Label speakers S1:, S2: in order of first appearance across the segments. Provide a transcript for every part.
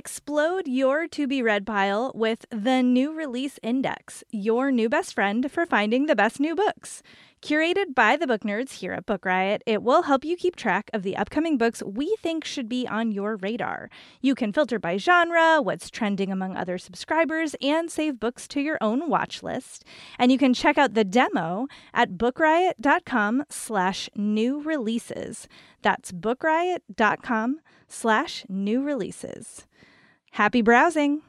S1: Explode your to be read pile with the New Release Index, your new best friend for finding the best new books. Curated by the book nerds here at Book Riot, it will help you keep track of the upcoming books we think should be on your radar. You can filter by genre, what's trending among other subscribers, and save books to your own watch list. And you can check out the demo at bookriot.com slash new releases. That's bookriot.com slash new releases. Happy browsing!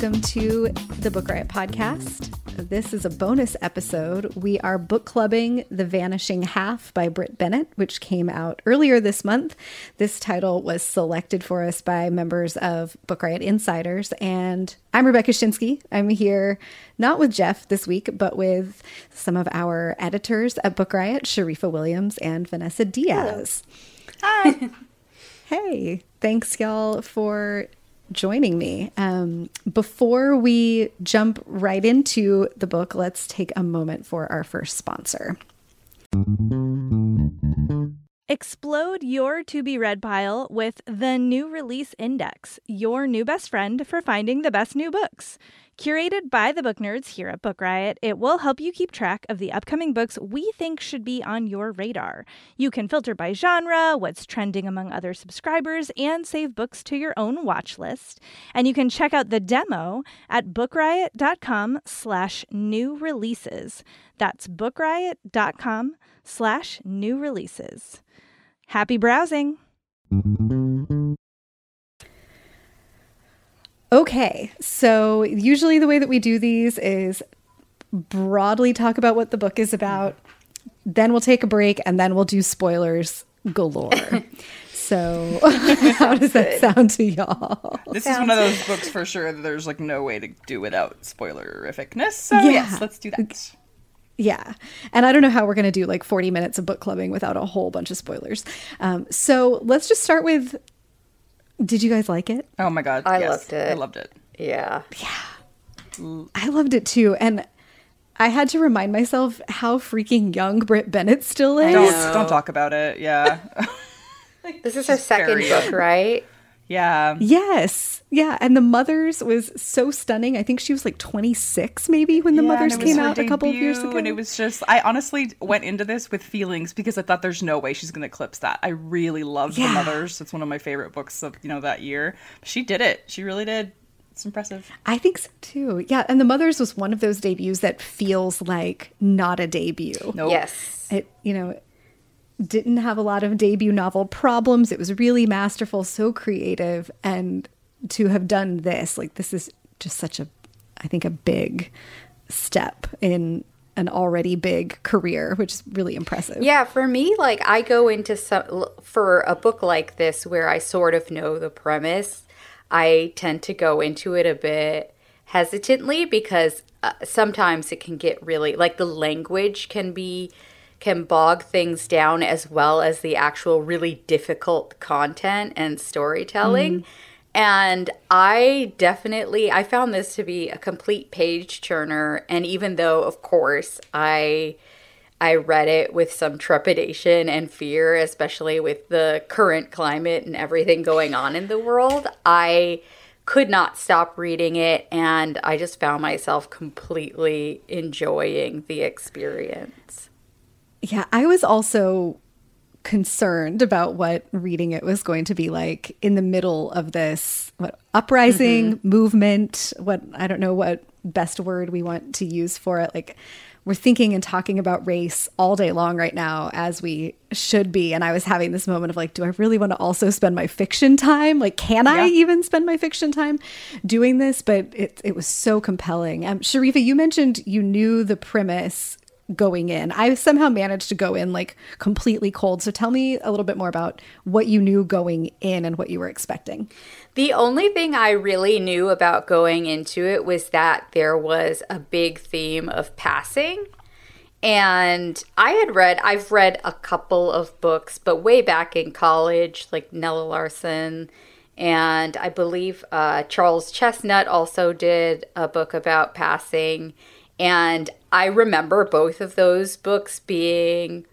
S2: Welcome to the Book Riot podcast. This is a bonus episode. We are book clubbing The Vanishing Half by Brit Bennett, which came out earlier this month. This title was selected for us by members of Book Riot Insiders. And I'm Rebecca Schinsky. I'm here not with Jeff this week, but with some of our editors at Book Riot, Sharifa Williams and Vanessa Diaz.
S3: Hello. Hi.
S2: hey, thanks, y'all, for joining me. Um, before we jump right into the book, let's take a moment for our first sponsor.
S1: Explode your to be read pile with the New Release Index, your new best friend for finding the best new books. Curated by the book nerds here at Book Riot, it will help you keep track of the upcoming books we think should be on your radar. You can filter by genre, what's trending among other subscribers, and save books to your own watch list. And you can check out the demo at bookriot.com slash new releases. That's bookriot.com slash new releases. Happy browsing!
S2: Okay, so usually the way that we do these is broadly talk about what the book is about, then we'll take a break, and then we'll do spoilers galore. so, how does that sound to y'all?
S3: This Sounds is one of those books for sure that there's like no way to do without spoilerificness. So, yeah. yes, let's do that.
S2: Yeah. And I don't know how we're going to do like 40 minutes of book clubbing without a whole bunch of spoilers. Um, so let's just start with did you guys like it?
S3: Oh my god.
S4: I
S3: yes.
S4: loved it.
S3: I loved it.
S4: Yeah.
S2: Yeah. I loved it too. And I had to remind myself how freaking young Brit Bennett still is.
S3: Don't, don't talk about it. Yeah.
S4: this is her second book, right?
S3: Yeah.
S2: Yes. Yeah. And The Mothers was so stunning. I think she was like 26 maybe when The yeah, Mothers came out debut, a couple of years ago.
S3: And it was just, I honestly went into this with feelings because I thought there's no way she's going to eclipse that. I really loved yeah. The Mothers. It's one of my favorite books of, you know, that year. She did it. She really did. It's impressive.
S2: I think so too. Yeah. And The Mothers was one of those debuts that feels like not a debut.
S4: Nope. Yes.
S2: It, you know, didn't have a lot of debut novel problems. It was really masterful, so creative. And to have done this, like, this is just such a, I think, a big step in an already big career, which is really impressive.
S4: Yeah, for me, like, I go into some, for a book like this where I sort of know the premise, I tend to go into it a bit hesitantly because uh, sometimes it can get really, like, the language can be can bog things down as well as the actual really difficult content and storytelling. Mm. And I definitely I found this to be a complete page turner and even though of course I I read it with some trepidation and fear, especially with the current climate and everything going on in the world. I could not stop reading it, and I just found myself completely enjoying the experience.
S2: Yeah, I was also concerned about what reading it was going to be like in the middle of this what uprising mm-hmm. movement what i don't know what best word we want to use for it. Like we're thinking and talking about race all day long right now as we should be. And i was having this moment of like do i really want to also spend my fiction time? Like can yeah. i even spend my fiction time doing this? But it, it was so compelling. Um, sharifa you mentioned you knew the premise going in. I somehow managed to go in like completely cold. So tell me a little bit more about what you knew going in and what you were expecting.
S4: The only thing I really knew about going into it was that there was a big theme of passing. And I had read, I've read a couple of books, but way back in college, like Nella Larsen. And I believe uh, Charles Chesnutt also did a book about passing. And I remember both of those books being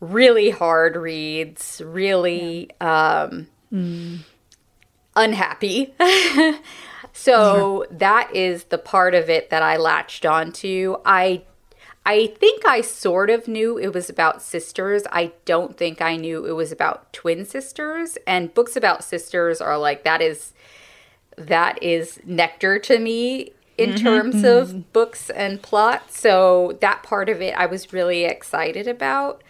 S4: really hard reads, really um, mm. unhappy. so that is the part of it that I latched onto. I I think I sort of knew it was about sisters. I don't think I knew it was about twin sisters. And books about sisters are like that is that is nectar to me in mm-hmm. terms of mm-hmm. books and plot. So that part of it I was really excited about.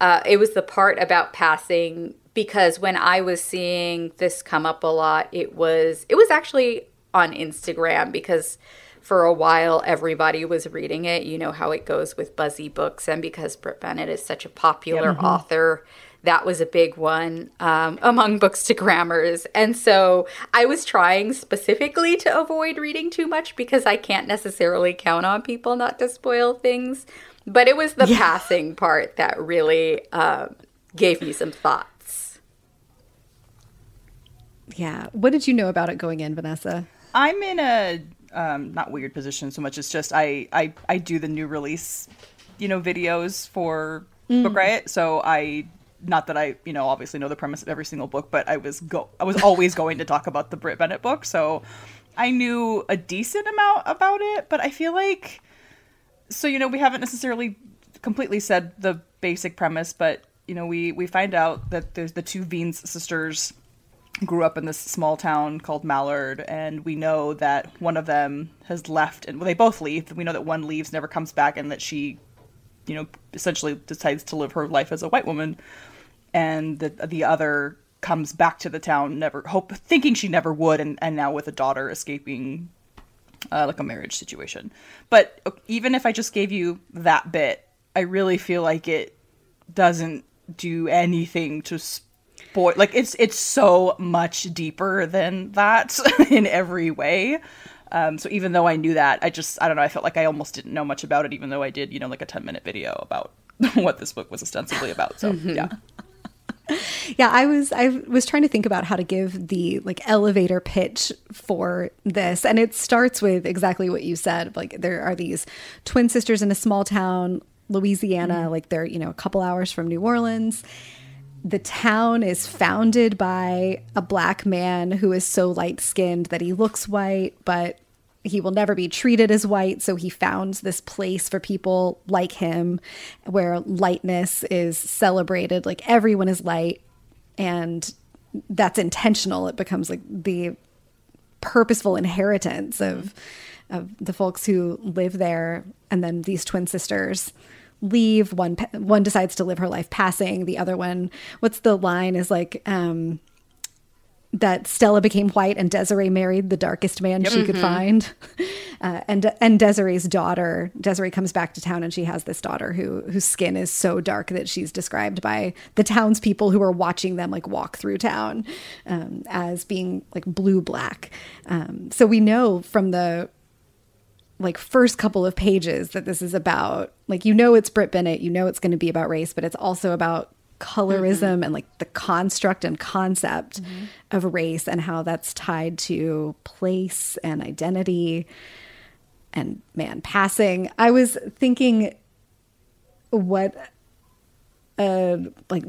S4: Uh, it was the part about passing because when I was seeing this come up a lot, it was it was actually on Instagram because for a while everybody was reading it. You know how it goes with buzzy books, and because Brit Bennett is such a popular mm-hmm. author, that was a big one um, among grammars, And so I was trying specifically to avoid reading too much because I can't necessarily count on people not to spoil things. But it was the yeah. passing part that really um, gave me some thoughts.
S2: Yeah. What did you know about it going in, Vanessa?
S3: I'm in a um, not weird position so much. It's just I I I do the new release, you know, videos for mm. Book Riot. So I not that I you know obviously know the premise of every single book, but I was go I was always going to talk about the Brit Bennett book. So I knew a decent amount about it, but I feel like so you know we haven't necessarily completely said the basic premise, but you know we we find out that there's the two Vignes sisters grew up in this small town called Mallard, and we know that one of them has left, and well, they both leave. We know that one leaves, never comes back, and that she, you know, essentially decides to live her life as a white woman, and the the other comes back to the town, never hope thinking she never would, and and now with a daughter escaping, uh, like a marriage situation. But even if I just gave you that bit, I really feel like it doesn't do anything to boy like it's it's so much deeper than that in every way um, so even though i knew that i just i don't know i felt like i almost didn't know much about it even though i did you know like a 10 minute video about what this book was ostensibly about so mm-hmm. yeah
S2: yeah i was i was trying to think about how to give the like elevator pitch for this and it starts with exactly what you said like there are these twin sisters in a small town louisiana mm-hmm. like they're you know a couple hours from new orleans the town is founded by a black man who is so light skinned that he looks white, but he will never be treated as white. So he founds this place for people like him where lightness is celebrated. Like everyone is light, and that's intentional. It becomes like the purposeful inheritance of of the folks who live there and then these twin sisters leave one one decides to live her life passing the other one what's the line is like um that Stella became white and Desiree married the darkest man yep. she mm-hmm. could find. Uh, and and Desiree's daughter, Desiree comes back to town and she has this daughter who whose skin is so dark that she's described by the townspeople who are watching them like walk through town um, as being like blue black. Um, so we know from the like first couple of pages that this is about like you know it's Brit Bennett, you know it's going to be about race, but it's also about colorism mm-hmm. and like the construct and concept mm-hmm. of race and how that's tied to place and identity and man passing. I was thinking what a like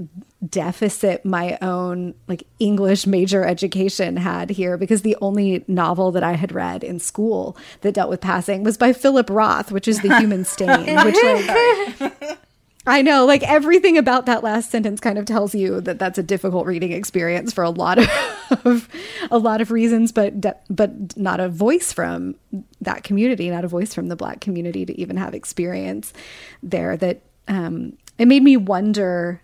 S2: deficit my own like English major education had here because the only novel that I had read in school that dealt with passing was by Philip Roth, which is The Human Stain, which like I know, like everything about that last sentence kind of tells you that that's a difficult reading experience for a lot of a lot of reasons, but de- but not a voice from that community, not a voice from the Black community to even have experience there. That um, it made me wonder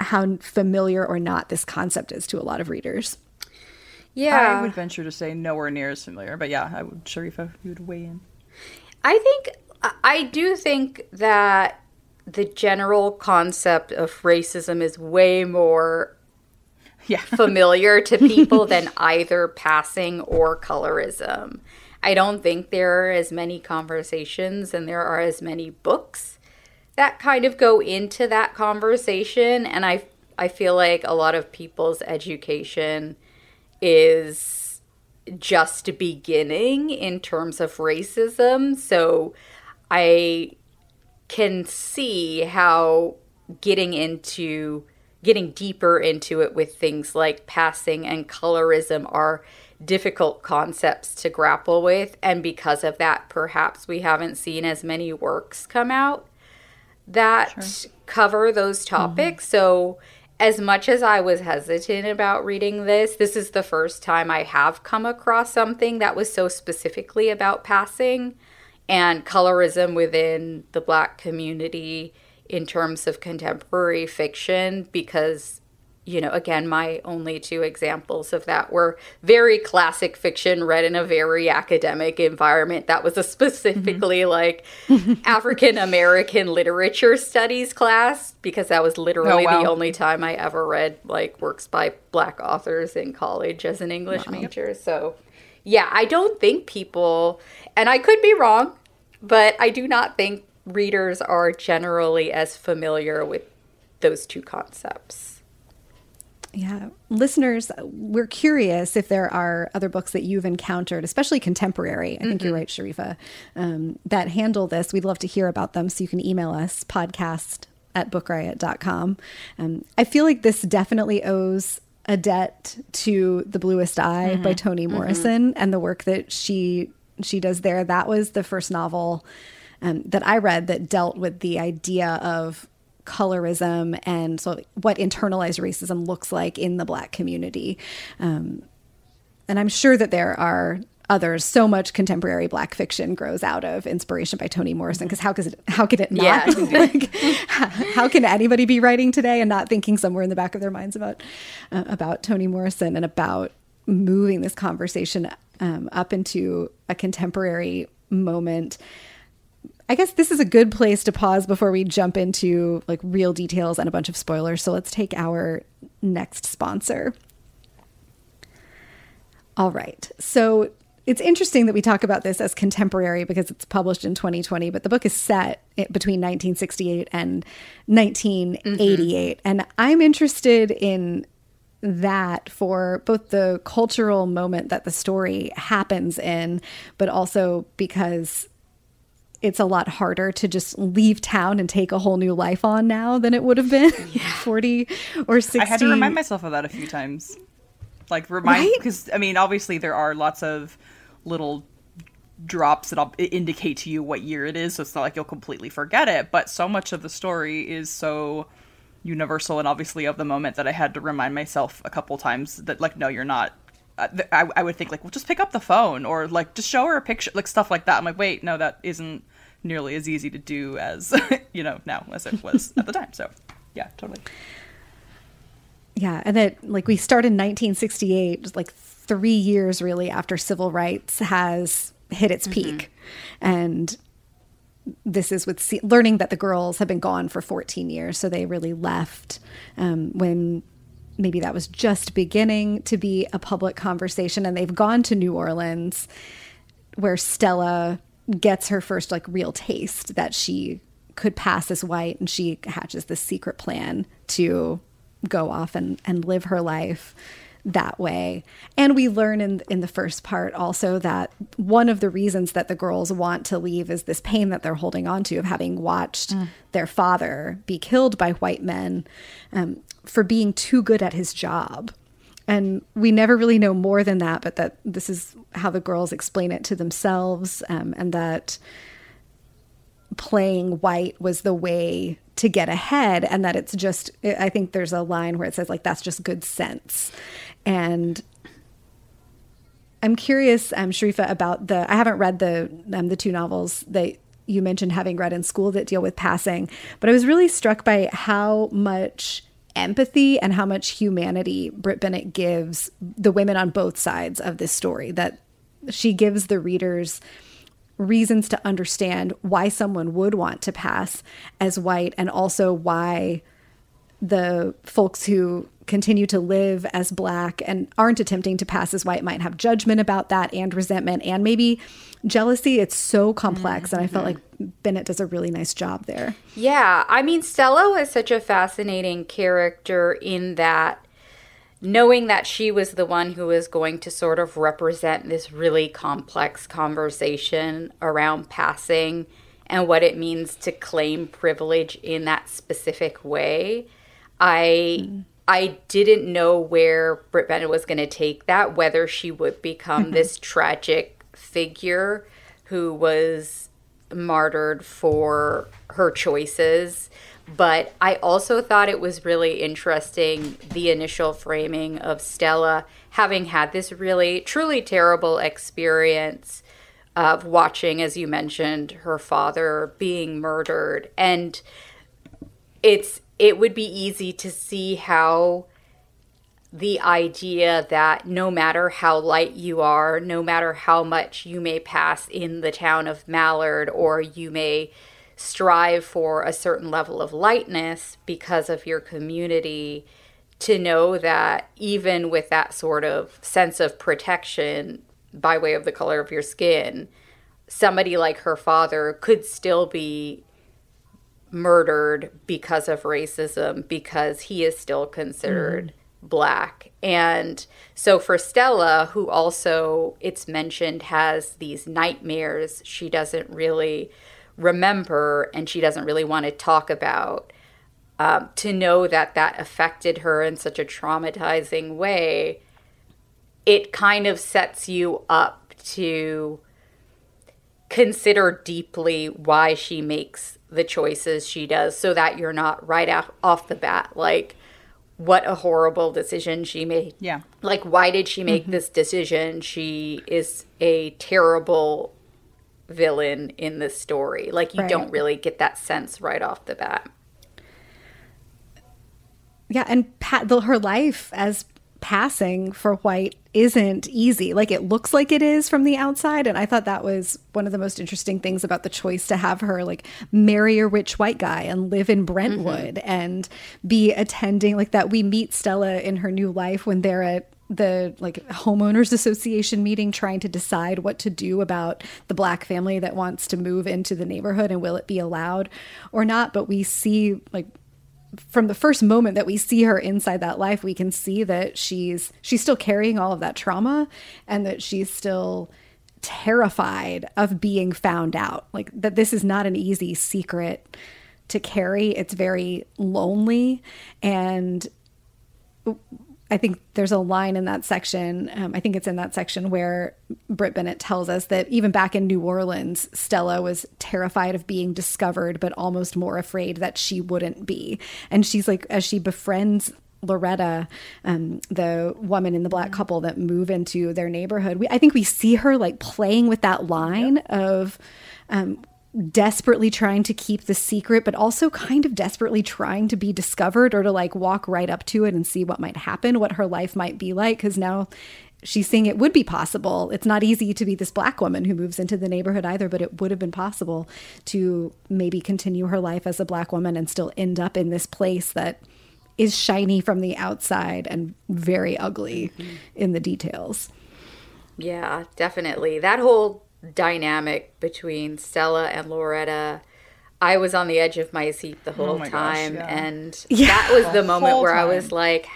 S2: how familiar or not this concept is to a lot of readers.
S3: Yeah. I would venture to say nowhere near as familiar, but yeah, I would, Sharifa, you would weigh in.
S4: I think, I do think that the general concept of racism is way more yeah. familiar to people than either passing or colorism. I don't think there are as many conversations and there are as many books that kind of go into that conversation and I I feel like a lot of people's education is just beginning in terms of racism. So I can see how getting into getting deeper into it with things like passing and colorism are difficult concepts to grapple with and because of that perhaps we haven't seen as many works come out that sure. cover those topics mm-hmm. so as much as I was hesitant about reading this, this is the first time I have come across something that was so specifically about passing and colorism within the black community in terms of contemporary fiction because you know again my only two examples of that were very classic fiction read in a very academic environment that was a specifically mm-hmm. like african american literature studies class because that was literally oh, wow. the only time i ever read like works by black authors in college as an english wow. major so yeah i don't think people and i could be wrong but i do not think readers are generally as familiar with those two concepts.
S2: Yeah. Listeners, we're curious if there are other books that you've encountered, especially contemporary. I think mm-hmm. you're right, Sharifa, um, that handle this. We'd love to hear about them. So you can email us podcast at bookriot.com. Um, I feel like this definitely owes a debt to The Bluest Eye mm-hmm. by Toni mm-hmm. Morrison mm-hmm. and the work that she she does there. That was the first novel um, that I read that dealt with the idea of colorism and so what internalized racism looks like in the black community. Um, and I'm sure that there are others. So much contemporary black fiction grows out of inspiration by Toni Morrison because how could it how could it not? Yeah. like, how can anybody be writing today and not thinking somewhere in the back of their minds about uh, about Toni Morrison and about moving this conversation um, up into a contemporary moment? I guess this is a good place to pause before we jump into like real details and a bunch of spoilers. So let's take our next sponsor. All right. So it's interesting that we talk about this as contemporary because it's published in 2020, but the book is set between 1968 and 1988. Mm-hmm. And I'm interested in that for both the cultural moment that the story happens in, but also because it's a lot harder to just leave town and take a whole new life on now than it would have been yeah. 40 or 60. I
S3: had to remind myself of that a few times. Like remind because right? I mean obviously there are lots of little drops that'll indicate to you what year it is so it's not like you'll completely forget it but so much of the story is so universal and obviously of the moment that I had to remind myself a couple times that like no you're not uh, I, I would think like well just pick up the phone or like just show her a picture like stuff like that. I'm like wait no that isn't nearly as easy to do as you know now as it was at the time. So yeah totally.
S2: Yeah and that like we start in 1968 just like three years really after civil rights has hit its mm-hmm. peak. And this is with learning that the girls have been gone for 14 years so they really left um, when maybe that was just beginning to be a public conversation. And they've gone to New Orleans where Stella gets her first like real taste that she could pass as white and she hatches this secret plan to go off and, and live her life that way. And we learn in in the first part also that one of the reasons that the girls want to leave is this pain that they're holding on to of having watched mm. their father be killed by white men um, for being too good at his job. And we never really know more than that, but that this is how the girls explain it to themselves, um, and that playing white was the way to get ahead and that it's just i think there's a line where it says like that's just good sense and i'm curious um sharifa about the i haven't read the um, the two novels that you mentioned having read in school that deal with passing but i was really struck by how much empathy and how much humanity Brit Bennett gives the women on both sides of this story that she gives the readers reasons to understand why someone would want to pass as white and also why the folks who continue to live as black and aren't attempting to pass as white might have judgment about that and resentment and maybe jealousy it's so complex mm-hmm. and i felt mm-hmm. like bennett does a really nice job there
S4: yeah i mean stella is such a fascinating character in that knowing that she was the one who was going to sort of represent this really complex conversation around passing and what it means to claim privilege in that specific way. I mm. I didn't know where Brit Bennett was going to take that, whether she would become mm-hmm. this tragic figure who was martyred for her choices. But I also thought it was really interesting the initial framing of Stella having had this really, truly terrible experience of watching, as you mentioned, her father being murdered. And it's it would be easy to see how the idea that no matter how light you are, no matter how much you may pass in the town of Mallard, or you may strive for a certain level of lightness because of your community, to know that even with that sort of sense of protection by way of the color of your skin, somebody like her father could still be murdered because of racism because he is still considered mm-hmm. black. And so for Stella, who also it's mentioned has these nightmares she doesn't really remember and she doesn't really want to talk about, um, to know that that affected her in such a traumatizing way, it kind of sets you up to consider deeply why she makes the choices she does so that you're not right off, off the bat like what a horrible decision she made.
S3: Yeah.
S4: Like why did she make mm-hmm. this decision? She is a terrible villain in this story. Like you right. don't really get that sense right off the bat.
S2: Yeah, and Pat, the, her life as passing for white isn't easy. Like it looks like it is from the outside. And I thought that was one of the most interesting things about the choice to have her like marry a rich white guy and live in Brentwood mm-hmm. and be attending like that. We meet Stella in her new life when they're at the like homeowners association meeting trying to decide what to do about the black family that wants to move into the neighborhood and will it be allowed or not but we see like from the first moment that we see her inside that life, we can see that she's she's still carrying all of that trauma and that she's still terrified of being found out. Like that this is not an easy secret to carry. It's very lonely and I think there's a line in that section. Um, I think it's in that section where Brit Bennett tells us that even back in New Orleans, Stella was terrified of being discovered, but almost more afraid that she wouldn't be. And she's like, as she befriends Loretta, um, the woman in the black couple that move into their neighborhood, we, I think we see her like playing with that line yep. of. Um, desperately trying to keep the secret, but also kind of desperately trying to be discovered or to like walk right up to it and see what might happen, what her life might be like. Because now she's seeing it would be possible. It's not easy to be this black woman who moves into the neighborhood either, but it would have been possible to maybe continue her life as a black woman and still end up in this place that is shiny from the outside and very ugly mm-hmm. in the details.
S4: Yeah, definitely. That whole dynamic between Stella and Loretta. I was on the edge of my seat the whole oh time. Gosh, yeah. And yeah. that was the, the moment where time. I was like,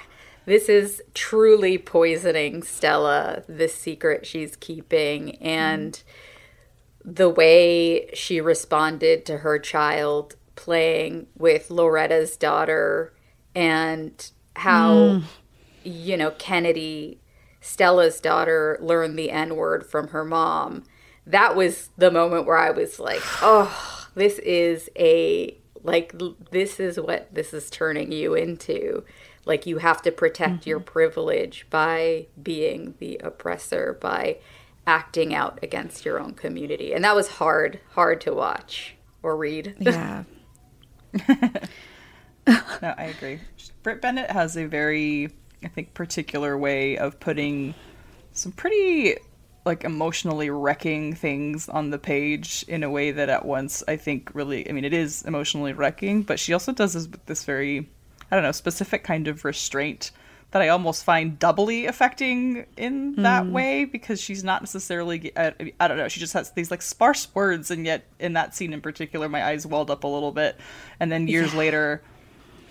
S4: this is truly poisoning Stella, this secret she's keeping. And mm. the way she responded to her child playing with Loretta's daughter and how, mm. you know, Kennedy, Stella's daughter, learned the N word from her mom that was the moment where I was like, oh, this is a like this is what this is turning you into. Like you have to protect mm-hmm. your privilege by being the oppressor, by acting out against your own community. And that was hard, hard to watch or read.
S2: Yeah.
S3: no, I agree. Brit Bennett has a very, I think, particular way of putting some pretty like emotionally wrecking things on the page in a way that at once I think really I mean it is emotionally wrecking, but she also does this with this very I don't know, specific kind of restraint that I almost find doubly affecting in that mm. way because she's not necessarily I, I, don't know she just has these like sparse words and yet in that scene in particular my eyes welled up a little bit and then years yeah. later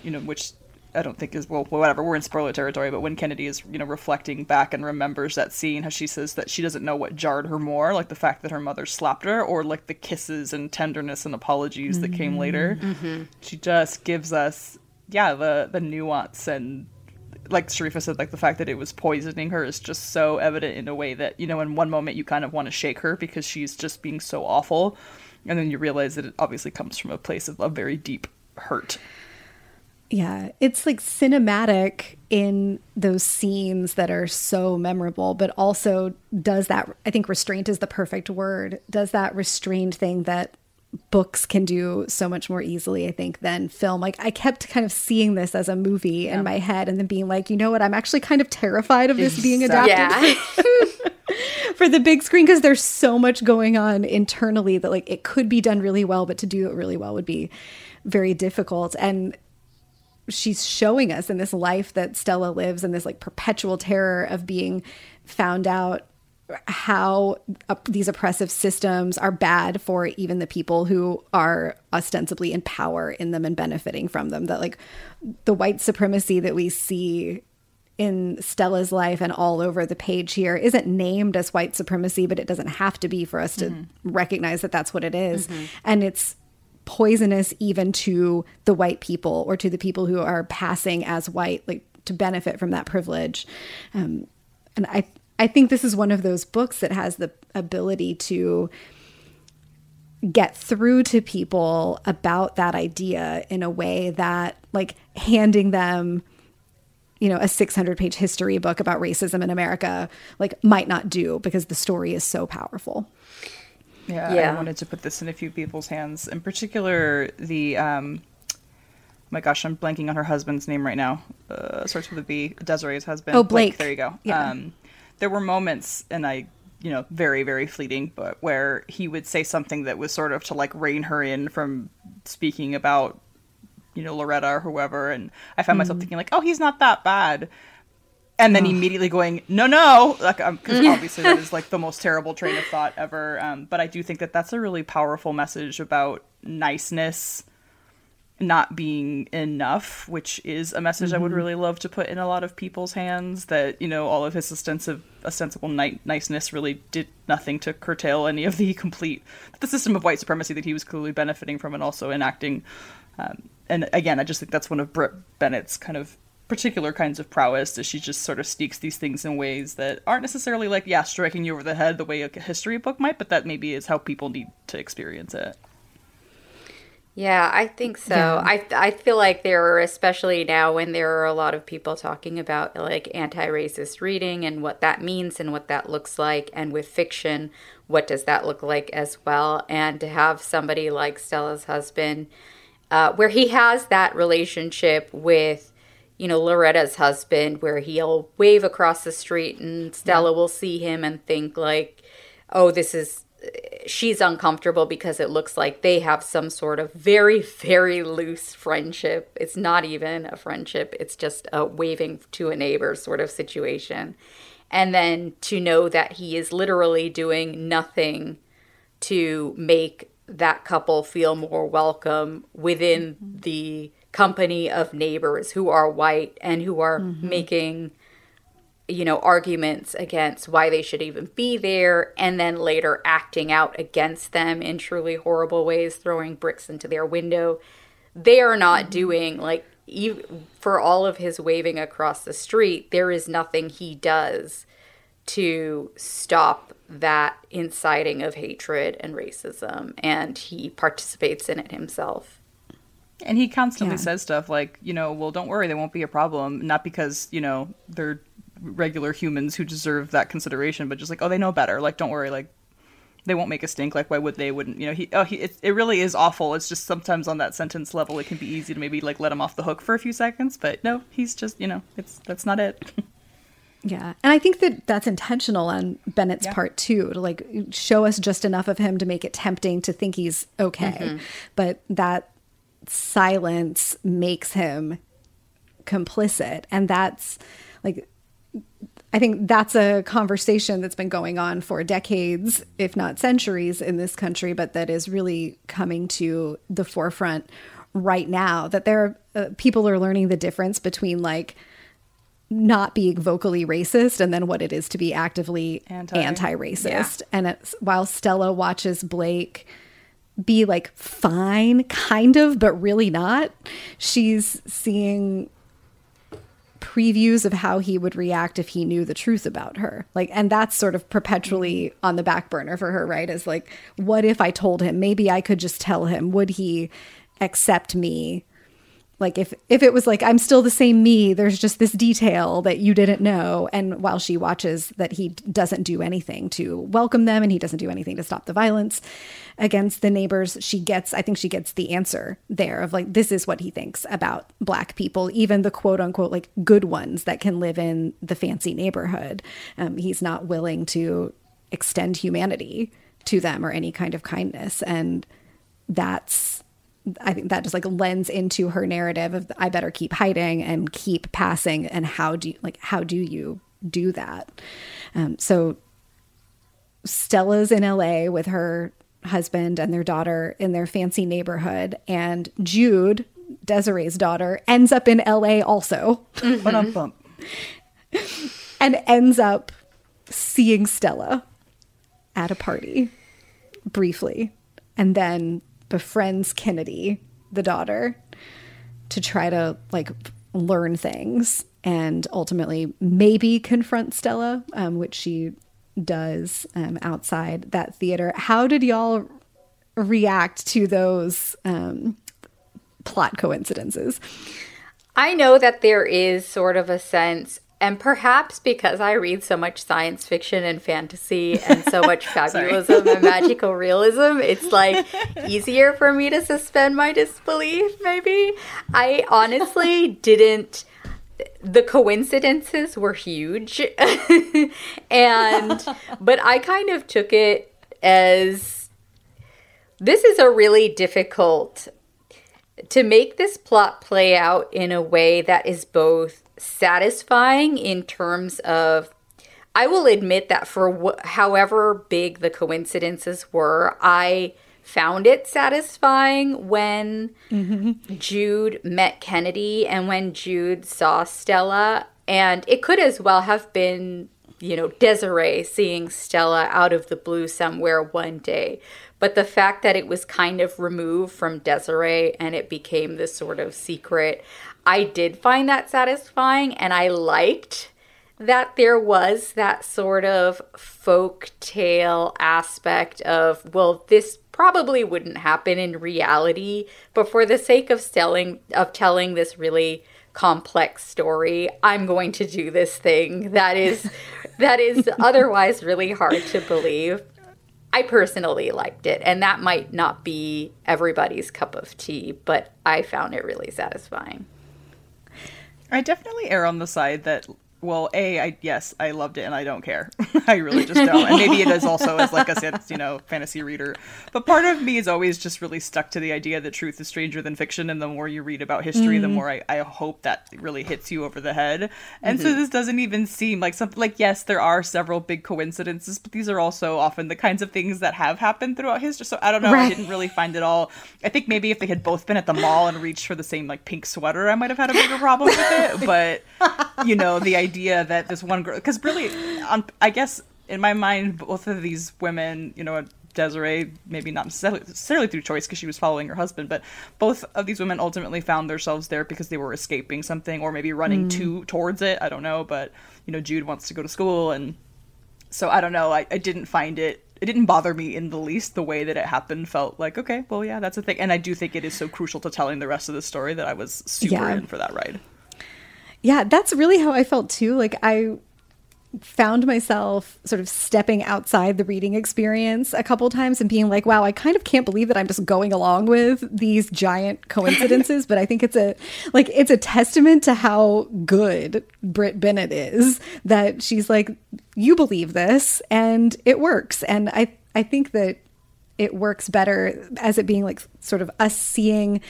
S3: you know which I don't think is well whatever we're in spoiler territory, but when Kennedy is you know reflecting back and remembers that scene, how she says that she doesn't know what jarred her more, like the fact that her mother slapped her, or like the kisses and tenderness and apologies mm-hmm. that came later. Mm-hmm. She just gives us yeah the the nuance and like Sharifa said, like the fact that it was poisoning her is just so evident in a way that you know in one moment you kind of want to shake her because she's just being so awful, and then you realize that it obviously comes from a place of a very deep hurt.
S2: Yeah, it's like cinematic in those scenes that are so memorable, but also does that, I think restraint is the perfect word, does that restrained thing that books can do so much more easily, I think, than film. Like I kept kind of seeing this as a movie yeah. in my head and then being like, you know what, I'm actually kind of terrified of this being adapted. Yeah. for the big screen because there's so much going on internally that like it could be done really well, but to do it really well would be very difficult. And she's showing us in this life that Stella lives in this like perpetual terror of being found out how these oppressive systems are bad for even the people who are ostensibly in power in them and benefiting from them that like the white supremacy that we see in Stella's life and all over the page here isn't named as white supremacy but it doesn't have to be for us to mm-hmm. recognize that that's what it is. Mm-hmm. and it's poisonous even to the white people or to the people who are passing as white, like to benefit from that privilege. Um, and I, I think this is one of those books that has the ability to get through to people about that idea in a way that, like, handing them you know a 600 page history book about racism in america like might not do because the story is so powerful
S3: yeah, yeah, I wanted to put this in a few people's hands. In particular, the um, oh my gosh, I'm blanking on her husband's name right now. Uh, starts with a B. Desiree's husband.
S2: Oh, Blake. Blake
S3: there you go. Yeah. Um, there were moments, and I, you know, very very fleeting, but where he would say something that was sort of to like rein her in from speaking about, you know, Loretta or whoever, and I found mm. myself thinking like, oh, he's not that bad and then immediately going no no like because um, obviously that is like the most terrible train of thought ever um, but i do think that that's a really powerful message about niceness not being enough which is a message mm-hmm. i would mm-hmm. really love to put in a lot of people's hands that you know all of his ostensive ostensible ni- niceness really did nothing to curtail any of the complete the system of white supremacy that he was clearly benefiting from and also enacting um, and again i just think that's one of Brit Bennett's kind of particular kinds of prowess that she just sort of sneaks these things in ways that aren't necessarily like yeah striking you over the head the way a history book might but that maybe is how people need to experience it.
S4: Yeah i think so. Yeah. i i feel like there are especially now when there are a lot of people talking about like anti-racist reading and what that means and what that looks like and with fiction what does that look like as well? And to have somebody like stella's husband uh, where he has that relationship with you know, Loretta's husband, where he'll wave across the street and Stella yeah. will see him and think, like, oh, this is, she's uncomfortable because it looks like they have some sort of very, very loose friendship. It's not even a friendship, it's just a waving to a neighbor sort of situation. And then to know that he is literally doing nothing to make that couple feel more welcome within mm-hmm. the company of neighbors who are white and who are mm-hmm. making you know arguments against why they should even be there and then later acting out against them in truly horrible ways throwing bricks into their window they are not mm-hmm. doing like even for all of his waving across the street there is nothing he does to stop that inciting of hatred and racism and he participates in it himself
S3: and he constantly yeah. says stuff like, you know, well, don't worry, they won't be a problem. Not because, you know, they're regular humans who deserve that consideration, but just like, oh, they know better. Like, don't worry, like, they won't make a stink. Like, why would they? Wouldn't you know? He, oh, he, it, it really is awful. It's just sometimes on that sentence level, it can be easy to maybe like let him off the hook for a few seconds. But no, he's just, you know, it's that's not it.
S2: Yeah. And I think that that's intentional on Bennett's yeah. part too, to like show us just enough of him to make it tempting to think he's okay. Mm-hmm. But that silence makes him complicit. And that's like, I think that's a conversation that's been going on for decades, if not centuries, in this country, but that is really coming to the forefront right now that there are uh, people are learning the difference between like not being vocally racist and then what it is to be actively
S3: Anti.
S2: anti-racist and it's, while stella watches blake be like fine kind of but really not she's seeing previews of how he would react if he knew the truth about her. Like, and that's sort of perpetually on the back burner for her, right? Is like, what if I told him? Maybe I could just tell him. Would he accept me? Like, if if it was like I'm still the same me, there's just this detail that you didn't know. And while she watches that he doesn't do anything to welcome them, and he doesn't do anything to stop the violence against the neighbors, she gets, I think she gets the answer there of like, this is what he thinks about black people, even the quote unquote like good ones that can live in the fancy neighborhood. Um, he's not willing to extend humanity to them or any kind of kindness. And that's, I think that just like lends into her narrative of I better keep hiding and keep passing. And how do you, like, how do you do that? Um, so Stella's in LA with her husband and their daughter in their fancy neighborhood. And Jude, Desiree's daughter, ends up in LA also.
S3: Ba-dum-bum.
S2: and ends up seeing Stella at a party briefly and then befriends Kennedy, the daughter, to try to like learn things and ultimately maybe confront Stella, um, which she does um, outside that theater. How did y'all react to those um, plot coincidences?
S4: I know that there is sort of a sense, and perhaps because I read so much science fiction and fantasy and so much fabulism and magical realism, it's like easier for me to suspend my disbelief, maybe. I honestly didn't. The coincidences were huge. and, but I kind of took it as this is a really difficult to make this plot play out in a way that is both satisfying in terms of I will admit that for wh- however big the coincidences were, I found it satisfying when mm-hmm. Jude met Kennedy and when Jude saw Stella. And it could as well have been, you know, Desiree seeing Stella out of the blue somewhere one day. But the fact that it was kind of removed from Desiree and it became this sort of secret, I did find that satisfying and I liked that there was that sort of folk tale aspect of, well, this probably wouldn't happen in reality, but for the sake of telling of telling this really complex story, I'm going to do this thing that is that is otherwise really hard to believe. I personally liked it, and that might not be everybody's cup of tea, but I found it really satisfying.
S3: I definitely err on the side that well, a I yes, I loved it and I don't care. I really just don't. And maybe it is also as like I said, you know, fantasy reader. But part of me is always just really stuck to the idea that truth is stranger than fiction and the more you read about history, the mm. more I, I hope that really hits you over the head. And so mm-hmm. this doesn't even seem like something like yes, there are several big coincidences, but these are also often the kinds of things that have happened throughout history. So I don't know, I didn't really find it all I think maybe if they had both been at the mall and reached for the same like pink sweater, I might have had a bigger problem with it. But you know, the idea that this one girl, because really, on, I guess in my mind, both of these women, you know, Desiree, maybe not necessarily, necessarily through choice because she was following her husband, but both of these women ultimately found themselves there because they were escaping something or maybe running mm. to towards it. I don't know, but you know, Jude wants to go to school, and so I don't know. I, I didn't find it. It didn't bother me in the least. The way that it happened felt like okay, well, yeah, that's a thing, and I do think it is so crucial to telling the rest of the story that I was super
S2: Yeah.
S3: in for that ride.
S2: Yeah, that's really how I felt too. Like I found myself sort of stepping outside the reading experience a couple times and being like, wow, I kind of can't believe that I'm just going along with these giant coincidences, but I think it's a like it's a testament to how good Brit Bennett is that she's like you believe this and it works. And I I think that it works better as it being like sort of us seeing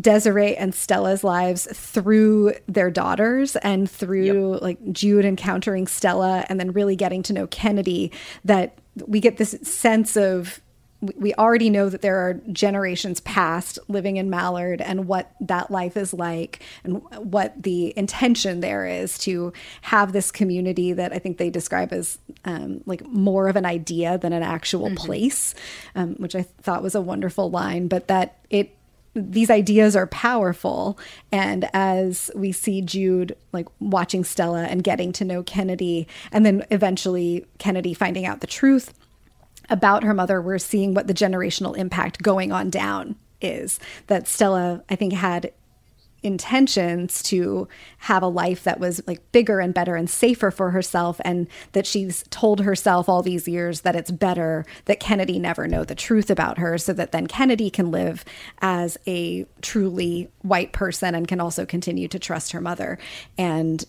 S2: Desiree and Stella's lives through their daughters and through like Jude encountering Stella and then really getting to know Kennedy that we get this sense of we already know that there are generations past living in Mallard and what that life is like and what the intention there is to have this community that I think they describe as um, like more of an idea than an actual mm-hmm. place, um, which I thought was a wonderful line, but that it these ideas are powerful and as we see Jude like watching Stella and getting to know Kennedy and then eventually Kennedy finding out the truth about her mother, we're seeing what the generational impact going on down is. That Stella, I think, had intentions to have a life that was like bigger and better and safer for herself and that she's told herself all these years that it's better that Kennedy never know the truth about her so that then Kennedy can live as a truly white person and can also continue to trust her mother and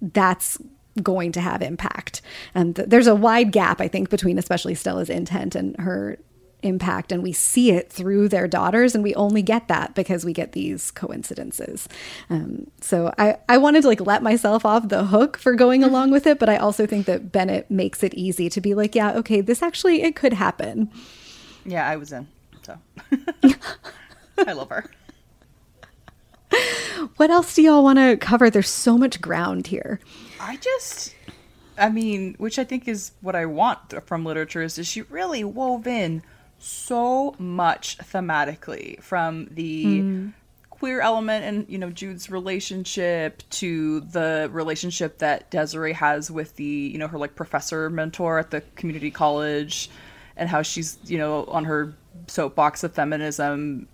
S2: that's going to have impact. And th- there's a wide gap, I think, between especially Stella's intent and her impact and we see it through their daughters and we only get that because we get these coincidences. Um, so I, I wanted to like let myself off the hook for going along with it but i also think that bennett makes it easy to be like yeah okay this actually it could happen.
S3: Yeah i was in so. I love her.
S2: What else do y'all want to cover? There's so much ground here.
S3: I just, I mean, which I think is what I want from literature is is she really wove in so much thematically from the mm. queer element and you know Jude's relationship to the relationship that Desiree has with the you know her like professor mentor at the community college and how she's you know on her soapbox of feminism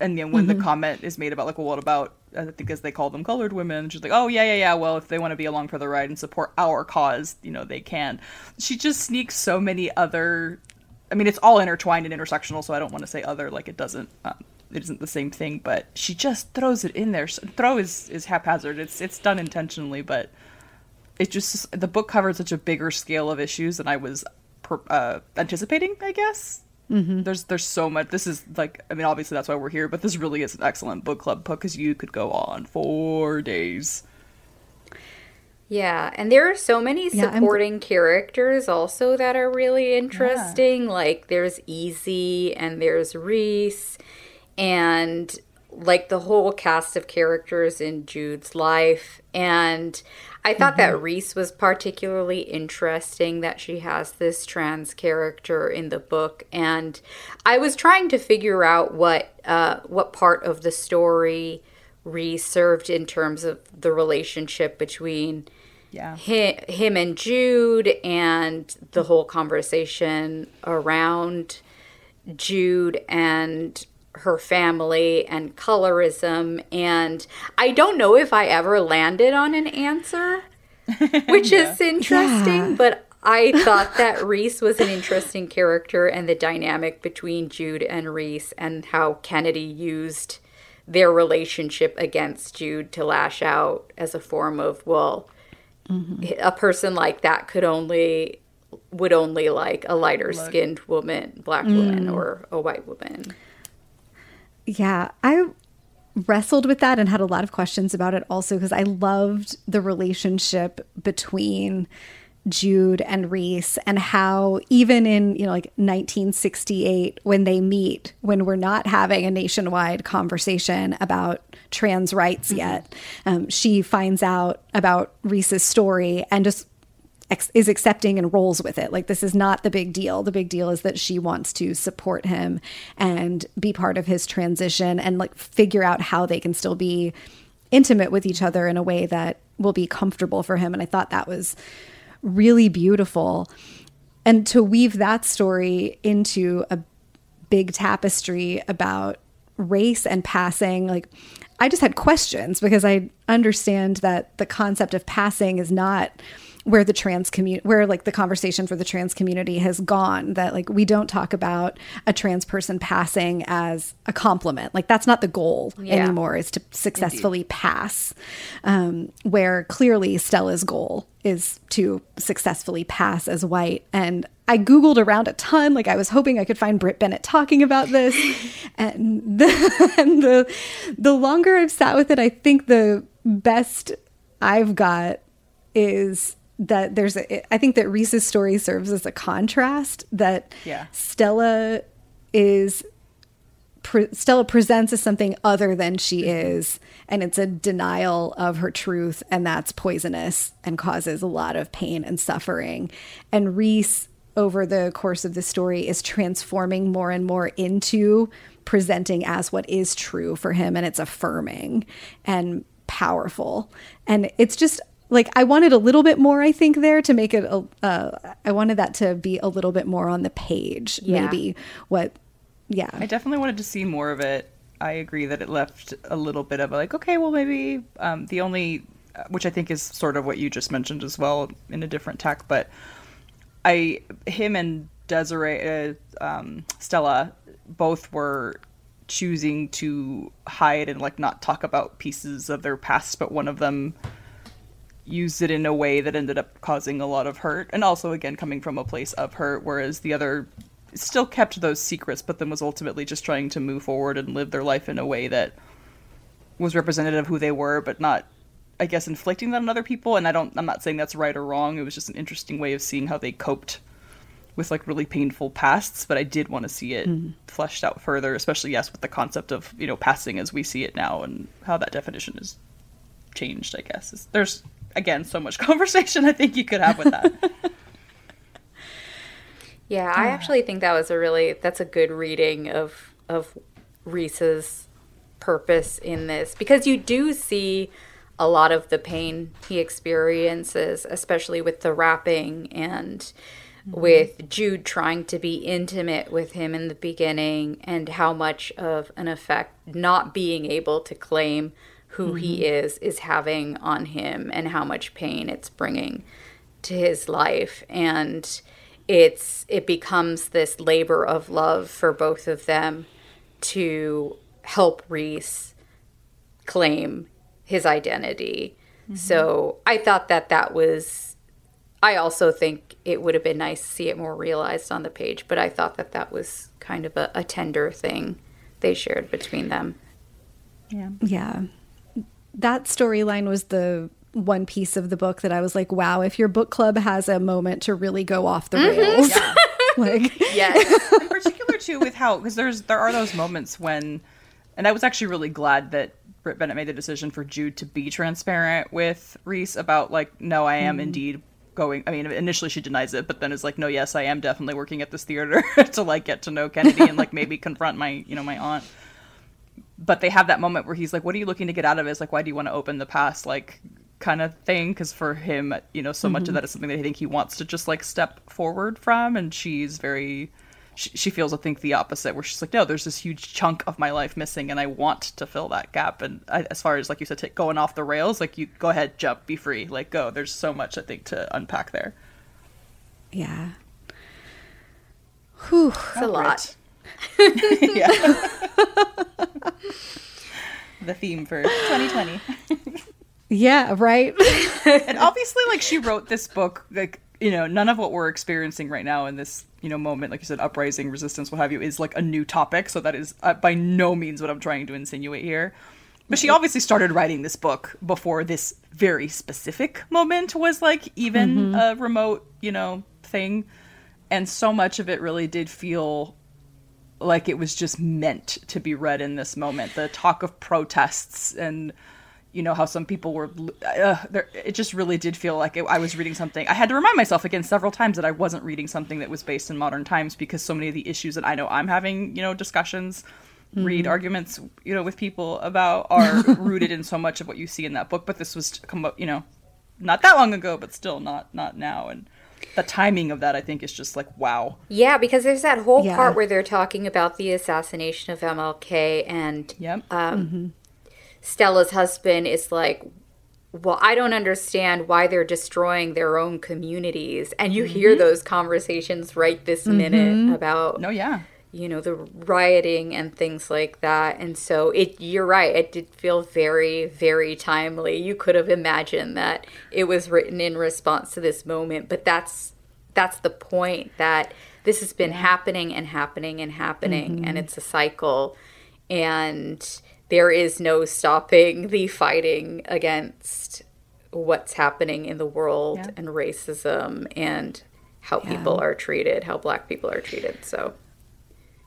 S3: and then when mm-hmm. the comment is made about like well what about I think as they call them colored women. She's like, oh yeah, yeah, yeah. Well, if they want to be along for the ride and support our cause, you know, they can. She just sneaks so many other. I mean, it's all intertwined and intersectional, so I don't want to say other like it doesn't. Um, it isn't the same thing, but she just throws it in there. Throw is is haphazard. It's it's done intentionally, but it just the book covered such a bigger scale of issues than I was per, uh, anticipating. I guess Mm-hmm. There's there's so much. This is like I mean obviously that's why we're here, but this really is an excellent book club book because you could go on for days.
S4: Yeah, and there are so many supporting yeah, characters also that are really interesting. Yeah. Like there's Easy and there's Reese and like the whole cast of characters in Jude's life and I thought mm-hmm. that Reese was particularly interesting that she has this trans character in the book, and I was trying to figure out what uh, what part of the story Reese served in terms of the relationship between yeah. him, him and Jude and the whole conversation around Jude and her family and colorism and I don't know if I ever landed on an answer which yeah. is interesting yeah. but I thought that Reese was an interesting character and the dynamic between Jude and Reese and how Kennedy used their relationship against Jude to lash out as a form of well mm-hmm. a person like that could only would only like a lighter skinned woman black mm. woman or a white woman
S2: yeah, I wrestled with that and had a lot of questions about it also because I loved the relationship between Jude and Reese and how even in, you know, like 1968 when they meet, when we're not having a nationwide conversation about trans rights mm-hmm. yet, um, she finds out about Reese's story and just is accepting and rolls with it. Like this is not the big deal. The big deal is that she wants to support him and be part of his transition and like figure out how they can still be intimate with each other in a way that will be comfortable for him. And I thought that was really beautiful. And to weave that story into a big tapestry about race and passing, like I just had questions because I understand that the concept of passing is not where the trans community where like the conversation for the trans community has gone that like we don't talk about a trans person passing as a compliment like that's not the goal yeah. anymore is to successfully Indeed. pass um, where clearly stella's goal is to successfully pass as white and I Googled around a ton. Like I was hoping I could find Brit Bennett talking about this. and the, and the the longer I've sat with it, I think the best I've got is that there's a, I think that Reese's story serves as a contrast that
S3: Yeah.
S2: Stella is pre- Stella presents as something other than she mm-hmm. is and it's a denial of her truth and that's poisonous and causes a lot of pain and suffering. And Reese over the course of the story is transforming more and more into presenting as what is true for him and it's affirming and powerful. And it's just like I wanted a little bit more I think there to make it a uh, I wanted that to be a little bit more on the page
S4: Yeah.
S2: maybe what yeah
S3: I definitely wanted to see more of it. I agree that it left a little bit of a, like, okay, well, maybe um, the only, uh, which I think is sort of what you just mentioned as well in a different tack, but I, him and Desiree, uh, um, Stella, both were choosing to hide and like not talk about pieces of their past, but one of them used it in a way that ended up causing a lot of hurt and also again coming from a place of hurt whereas the other still kept those secrets but then was ultimately just trying to move forward and live their life in a way that was representative of who they were but not i guess inflicting that on other people. And i don't i'm not saying that's right or wrong. It was just an interesting way of seeing how they coped with like really painful pasts but i did want to see it mm-hmm. fleshed out further especially yes with the concept of you know passing as we see it now and how that definition is changed i guess. It's- there's again so much conversation i think you could have with that.
S4: Yeah, I actually think that was a really that's a good reading of of Reese's purpose in this because you do see a lot of the pain he experiences, especially with the wrapping and mm-hmm. with Jude trying to be intimate with him in the beginning and how much of an effect not being able to claim who he mm-hmm. is is having on him and how much pain it's bringing to his life and it's it becomes this labor of love for both of them to help Reese claim his identity. Mm-hmm. So I thought that that was. I also think it would have been nice to see it more realized on the page, but I thought that that was kind of a, a tender thing they shared between them.
S3: yeah
S2: Yeah. That storyline was the one piece of the book that I was like, wow, if your book club has a moment to really go off the mm-hmm. rails. like
S4: Yes.
S3: in particular too with how because there's there are those moments when and i was actually really glad that Brit Bennett made the decision for jude to be transparent with reese about like no i am mm-hmm. indeed going i mean initially she denies it but then is like no yes i am definitely working at this theater to like get to know kennedy and like maybe confront my you know my aunt but they have that moment where he's like what are you looking to get out of it? It's like why do you want to open the past? Like kind of thing because for him you know so much of mm-hmm. that is something that i think he wants to just like step forward from and she's very she, she feels i think the opposite where she's like no there's this huge chunk of my life missing and i want to fill that gap. And I, as far as like you said take, going off the rails like you go ahead jump be free like go. There's so much i think to unpack there.
S2: Yeah. Whew.
S4: It's a lot.
S3: yeah. The theme for 2020
S2: Yeah, right.
S3: and obviously like she wrote this book like you know none of what we're experiencing right now in this you know moment like you said uprising resistance what have you is like a new topic. So that is uh, by no means what i'm trying to insinuate here. But she obviously started writing this book before this very specific moment was like even a remote you know thing. And so much of it really did feel like it was just meant to be read in this moment. The talk of protests and you know how some people were uh, it just really did feel like it, i was reading something. I had to remind myself again several times that i wasn't reading something that was based in modern times because so many of the issues that i know i'm having you know discussions read arguments you know with people about are rooted in so much of what you see in that book. But this was come up you know not that long ago but still not not now. And the timing of that i think is just like wow.
S4: Yeah, because there's that whole
S2: Yeah.
S4: part where they're talking about the assassination of MLK and
S3: yep. Um, mm-hmm.
S4: Stella's husband is like, well, I don't understand why they're destroying their own communities. And you hear mm-hmm. those conversations right this minute mm-hmm. about,
S3: no yeah
S4: you know, the rioting and things like that. And so it you're right, it did feel very, very timely. You could have imagined that it was written in response to this moment, but that's that's the point that this has been happening and happening and happening and mm-hmm. it's a cycle and there is no stopping the fighting against what's happening in the world
S3: Yeah.
S4: and racism and how people are treated, how black people are treated. So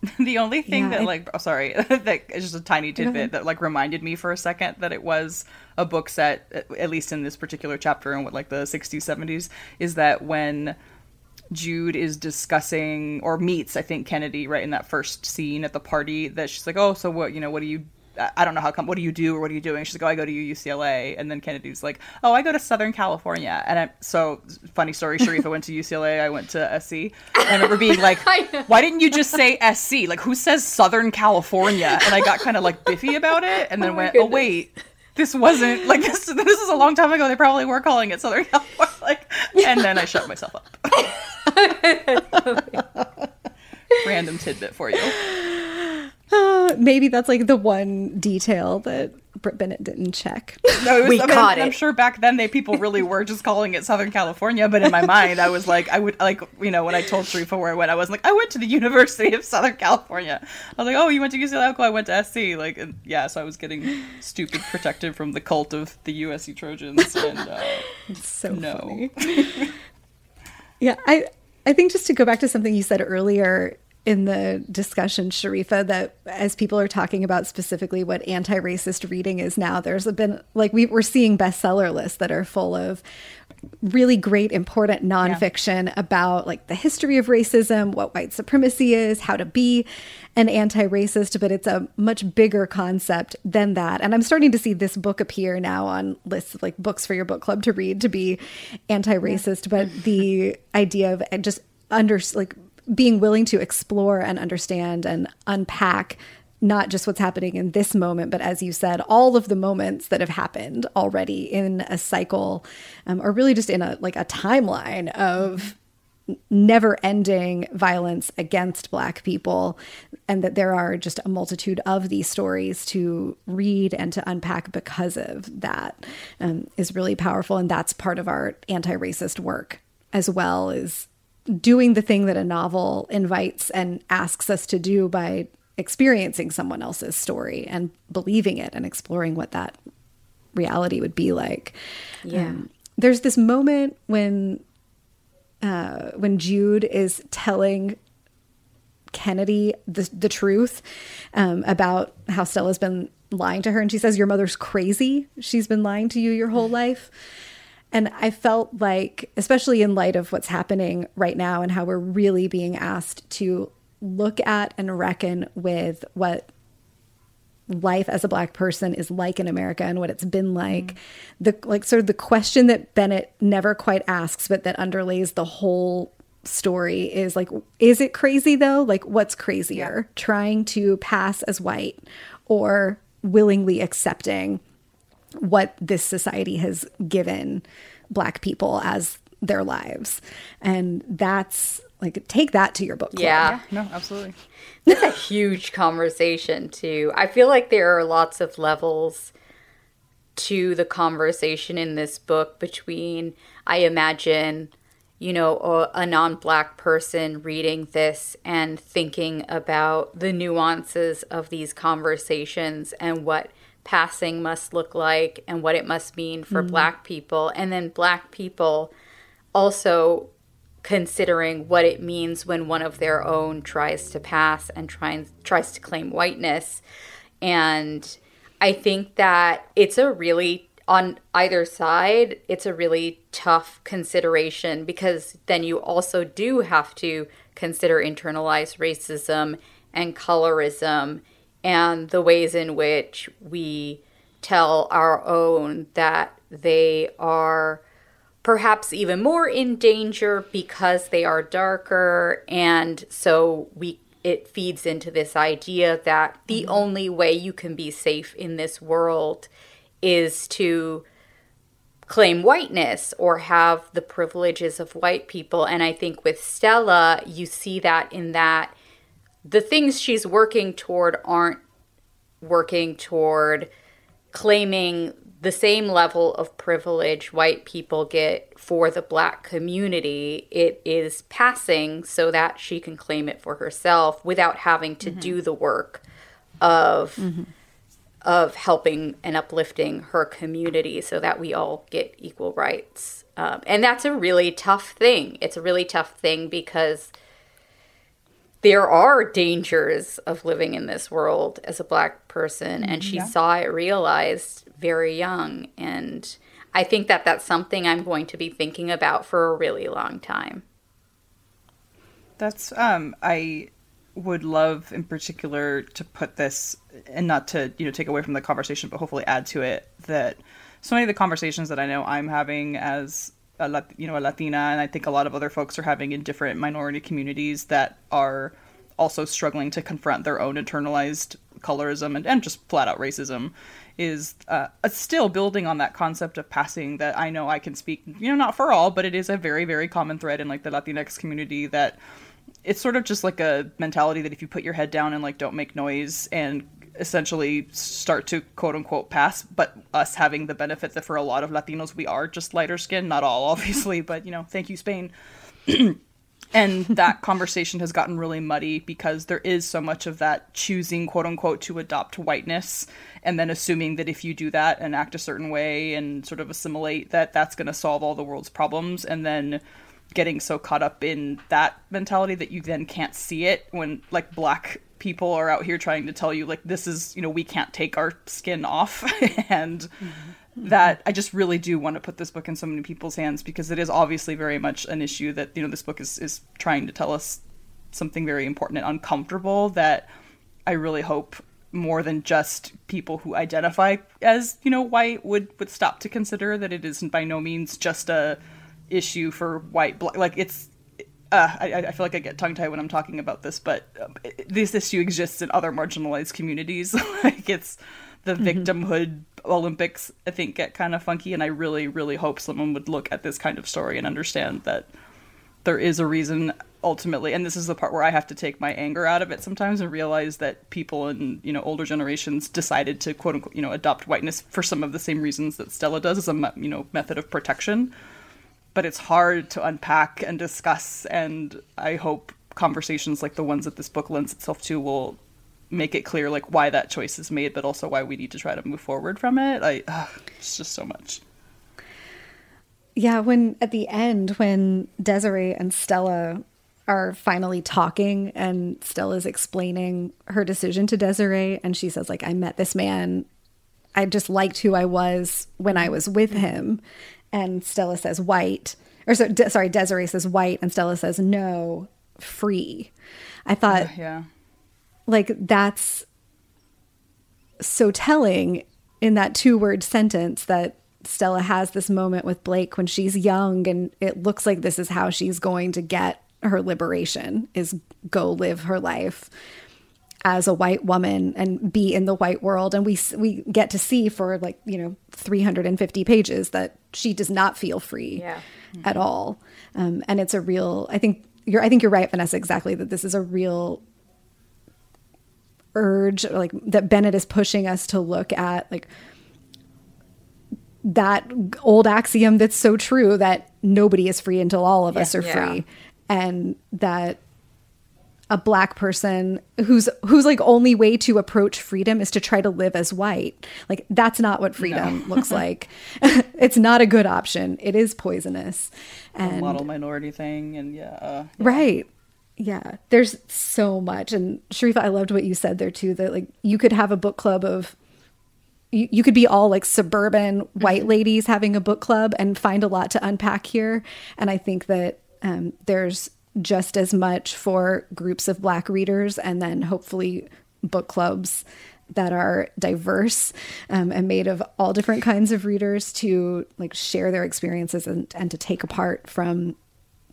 S3: the only thing
S2: Yeah,
S3: that
S2: I-
S3: like oh, sorry that is just a tiny tidbit that like reminded me for a second that it was a book set at- least in this particular chapter in what like the 60s 70s is that when Jude is discussing or meets I think Kennedy right in that first scene at the party that she's like oh so what you know what do you I- don't know how come what do you do or what are you doing she's like oh I go to UCLA and then Kennedy's like oh I go to Southern California and I'm, so funny story Sharifa went to UCLA I went to SC And I remember being like why didn't you just say SC? Like, who says Southern California? And I got kind of like biffy about it, and then
S4: Oh
S3: went, oh wait, this wasn't like this. This is a long time ago. They probably were calling it Southern California. Like, and then I shut myself up. Random tidbit for you.
S2: Uh, maybe that's like the one detail that Britt Bennett didn't check.
S3: No, it was,
S4: We
S3: I mean,
S4: caught
S3: I'm
S4: it.
S3: sure back then they people really were just calling it Southern California, but in my mind I was like, I would like, you know, when I told Sharifa where I went, I was like, I went to the University of Southern California. I was like, oh, you went to UCLA? Oh, cool, I went to SC. Like, and, yeah, so I was getting stupid protected from the cult of the USC Trojans, and uh,
S2: It's so
S3: no.
S2: funny. Yeah, I I think just to go back to something you said earlier in the discussion, Sharifa, that as people are talking about specifically what anti-racist reading is now, there's been like we we're seeing bestseller lists that are full of really great important nonfiction about like the history of racism, what white supremacy is, how to be an anti-racist, but it's a much bigger concept than that. And I'm starting to see this book appear now on lists of like books for your book club to read to be anti-racist, but the idea of just under like being willing to explore and understand and unpack not just what's happening in this moment, but as you said, all of the moments that have happened already in a cycle, um, or really just in a like a timeline of never ending violence against black people and that there are just a multitude of these stories to read and to unpack because of that um, is really powerful. And that's part of our anti-racist work as well is doing the thing that a novel invites and asks us to do by experiencing someone else's story and believing it and exploring what that reality would be like.
S4: Yeah.
S2: Um, there's this moment when uh, when Jude is telling Kennedy the the truth um, about how Stella's been lying to her, and she says, "Your mother's crazy. She's been lying to you your whole life." And I felt like, especially in light of what's happening right now and how we're really being asked to look at and reckon with what life as a black person is like in America and what it's been like. Mm-hmm. The like sort of the question that Bennett never quite asks, but that underlays the whole story is like, is it crazy though? Like, what's crazier? Trying to pass as white or willingly accepting what this society has given black people as their lives. And that's like take that to your book club.
S4: Yeah.
S3: No, absolutely.
S4: It's a huge conversation, too. I feel like there are lots of levels to the conversation in this book between, I imagine, you know, a, a non black person reading this and thinking about the nuances of these conversations and what passing must look like and what it must mean for mm-hmm. black people. And then black people also considering what it means when one of their own tries to pass and tries tries to claim whiteness and i think that it's a really on either side it's a really tough consideration because then you also do have to consider internalized racism and colorism and the ways in which we tell our own that they are perhaps even more in danger because they are darker. And so we it feeds into this idea that the mm-hmm. only way you can be safe in this world is to claim whiteness or have the privileges of white people. And i think with stella you see that in that the things she's working toward aren't working toward claiming the same level of privilege white people get for the black community. It is passing so that she can claim it for herself without having to do the work of of helping and uplifting her community so that we all get equal rights. Um, and that's a really tough thing. It's a really tough thing because there are dangers of living in this world as a black person. And she yeah. saw it realized very young. And I think that that's something I'm going to be thinking about for a really long time.
S3: That's, um, I would love in particular to put this and not to you know take away from the conversation but hopefully add to it that so many of the conversations that i know i'm having as a you know a latina and i think a lot of other folks are having in different minority communities that are also struggling to confront their own internalized colorism and, and just flat out racism is uh, still building on that concept of passing that i know i can speak you know not for all but it is a very very common thread in like the latinx community that it's sort of just like a mentality that if you put your head down and like don't make noise and essentially start to quote unquote pass but us having the benefit that for a lot of latinos we are just lighter skin. Not all obviously but you know thank you spain. And that conversation has gotten really muddy because there is so much of that choosing quote unquote to adopt whiteness and then assuming that if you do that and act a certain way and sort of assimilate that that's going to solve all the world's problems. And then getting so caught up in that mentality that you then can't see it when like black people are out here trying to tell you like this is you know we can't take our skin off and mm-hmm. that i just really do want to put this book in so many people's hands because it is obviously very much an issue that you know this book is is trying to tell us something very important and uncomfortable that i really hope more than just people who identify as you know white would would stop to consider that it isn't by no means just a issue for white black like it's uh, I, I, feel like I get tongue tied when I'm talking about this, but um, this issue exists in other marginalized communities. like it's the mm-hmm. victimhood Olympics, I think, get kind of funky. And I really, really hope someone would look at this kind of story and understand that there is a reason ultimately. And this is the part where I have to take my anger out of it sometimes and realize that people in, you know, older generations decided to quote unquote, you know, adopt whiteness for some of the same reasons that Stella does as a, you know, method of protection but it's hard to unpack and discuss. And I hope conversations like the ones that this book lends itself to will make it clear like why that choice is made, but also why we need to try to move forward from it. I ugh, it's just so much.
S2: Yeah, when at the end when Desiree and Stella are finally talking and Stella's explaining her decision to Desiree and she says like I met this man I just liked who I was when I was with him and Stella says white, or so, De- sorry, Desiree says white, and Stella says no, free. I thought, uh, yeah, like that's so telling in that two word sentence that Stella has this moment with Blake when she's young, and it looks like this is how she's going to get her liberation is go live her life as a white woman and be in the white world and we we get to see for like you know 350 pages that she does not feel free yeah. mm-hmm. at all um, and it's a real i think you're i think you're right vanessa exactly that this is a real urge like that bennett is pushing us to look at like that old axiom that's so true that nobody is free until all of yeah, us are yeah. free and that a black person whose whose like only way to approach freedom is to try to live as white. Like that's not what freedom no. looks like. it's not a good option. It is poisonous.
S3: And the model minority thing and yeah, uh, yeah.
S2: Right. Yeah. There's so much and Sharifa, I loved what you said there too that like you could have a book club of you, you could be all like suburban white mm-hmm. ladies having a book club and find a lot to unpack here. And I think that um, there's just as much for groups of Black readers and then hopefully book clubs that are diverse um, and made of all different kinds of readers to like share their experiences and, and to take apart from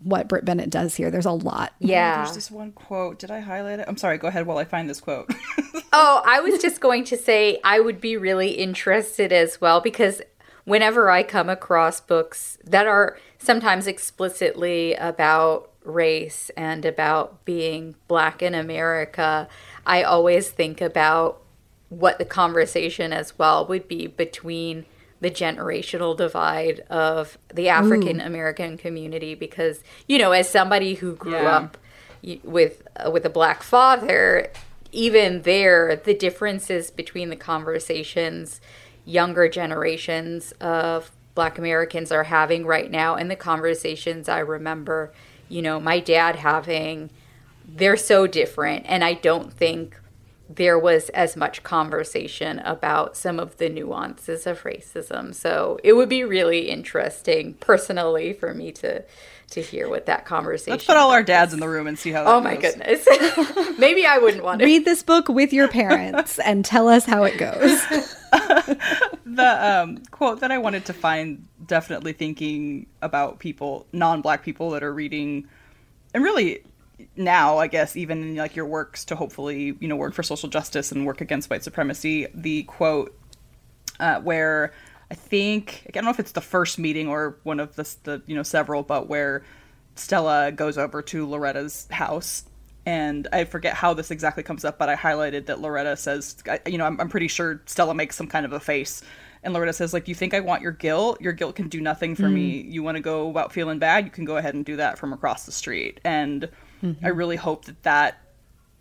S2: what Brit Bennett does here. There's a lot.
S4: Yeah.
S3: Oh, there's this one quote. Did I highlight it? I'm sorry. Go ahead while I find this quote.
S4: oh, I was just going to say I would be really interested as well because whenever I come across books that are sometimes explicitly about race and about being black in America, I always think about what the conversation as well would be between the generational divide of the African American community because you know as somebody who grew yeah. up with uh, with a black father even there, the differences between the conversations younger generations of black Americans are having right now and the conversations I remember, you know, my dad having, they're so different. And I don't think there was as much conversation about some of the nuances of racism. So it would be really interesting personally for me to to hear what that conversation.
S3: Let's put all our dads in the room and see how. It goes.
S4: Oh my
S3: goes.
S4: goodness! Maybe I wouldn't want to
S2: read this book with your parents and tell us how it goes.
S3: the um, quote that I wanted to find, definitely thinking about people, non-black people that are reading, and really now, I guess, even in like your works to hopefully you know work for social justice and work against white supremacy. The quote uh, where I think I don't know if it's the first meeting or one of the, the you know several, but where Stella goes over to Loretta's house. And I forget how this exactly comes up, but I highlighted that Loretta says, you know, I'm, I'm pretty sure Stella makes some kind of a face. And Loretta says, like, you think I want your guilt? Your guilt can do nothing for mm. me. You want to go about feeling bad? You can go ahead and do that from across the street. And mm-hmm. I really hope that that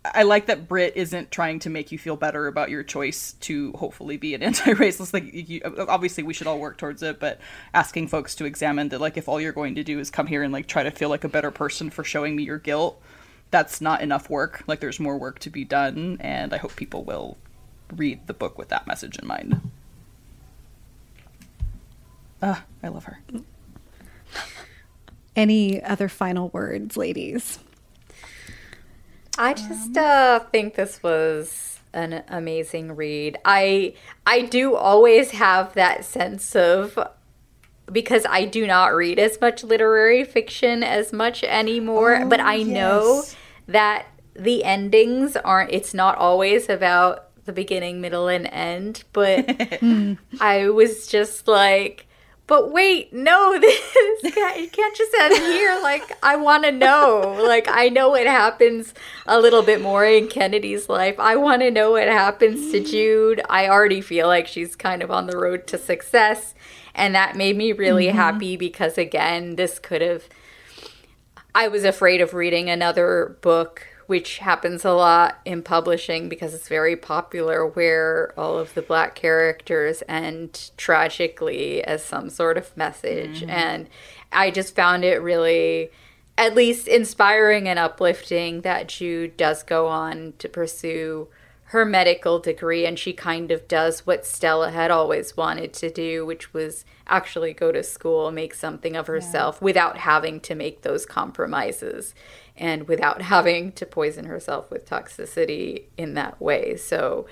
S3: I like that Brit isn't trying to make you feel better about your choice to hopefully be an anti-racist. Like, you, obviously, we should all work towards it, but asking folks to examine that, like, if all you're going to do is come here and like try to feel like a better person for showing me your guilt, that's not enough work. Like, there's more work to be done, and I hope people will read the book with that message in mind. Ah, I love her.
S2: Any other final words, ladies?
S4: I just uh, think this was an amazing read. I I do always have that sense of because I do not read as much literary fiction as much anymore, oh, but I yes. know that the endings aren't it's not always about the beginning, middle and end, but I was just like but wait, no, this you can't just end here. Like, I want to know. Like, I know what happens a little bit more in Kennedy's life. I want to know what happens to Jude. I already feel like she's kind of on the road to success. And that made me really mm-hmm. happy because, again, this could have. I was afraid of reading another book which happens a lot in publishing because it's very popular, where all of the black characters end tragically as some sort of message. Mm-hmm. And I just found it really, at least, inspiring and uplifting that Jude does go on to pursue her medical degree and she kind of does what Stella had always wanted to do, which was actually go to school, make something of herself yeah. without having to make those compromises and without having to poison herself with toxicity in that way. So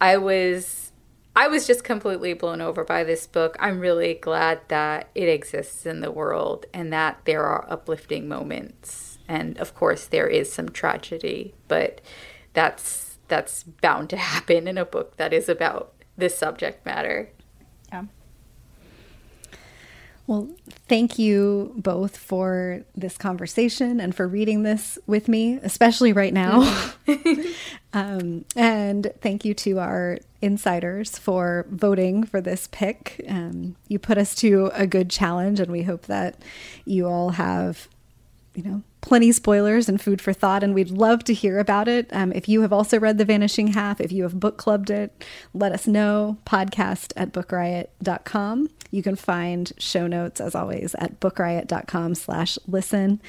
S4: I was I was just completely blown over by this book. I'm really glad that it exists in the world and that there are uplifting moments. And of course there is some tragedy, but that's that's bound to happen in a book that is about this subject matter.
S2: Well, thank you both for this conversation and for reading this with me, especially right now. um, and thank you to our insiders for voting for this pick. Um, you put us to a good challenge, and we hope that you all have, you know, plenty spoilers and food for thought, and we'd love to hear about it. Um, if you have also read The Vanishing Half, if you have book clubbed it, let us know. Podcast at bookriot.com. You can find show notes, as always, at bookriot.com slash listen.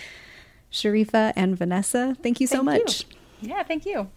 S2: Sharifa and Vanessa, thank you so
S3: thank
S2: much.
S3: You. Yeah, thank you.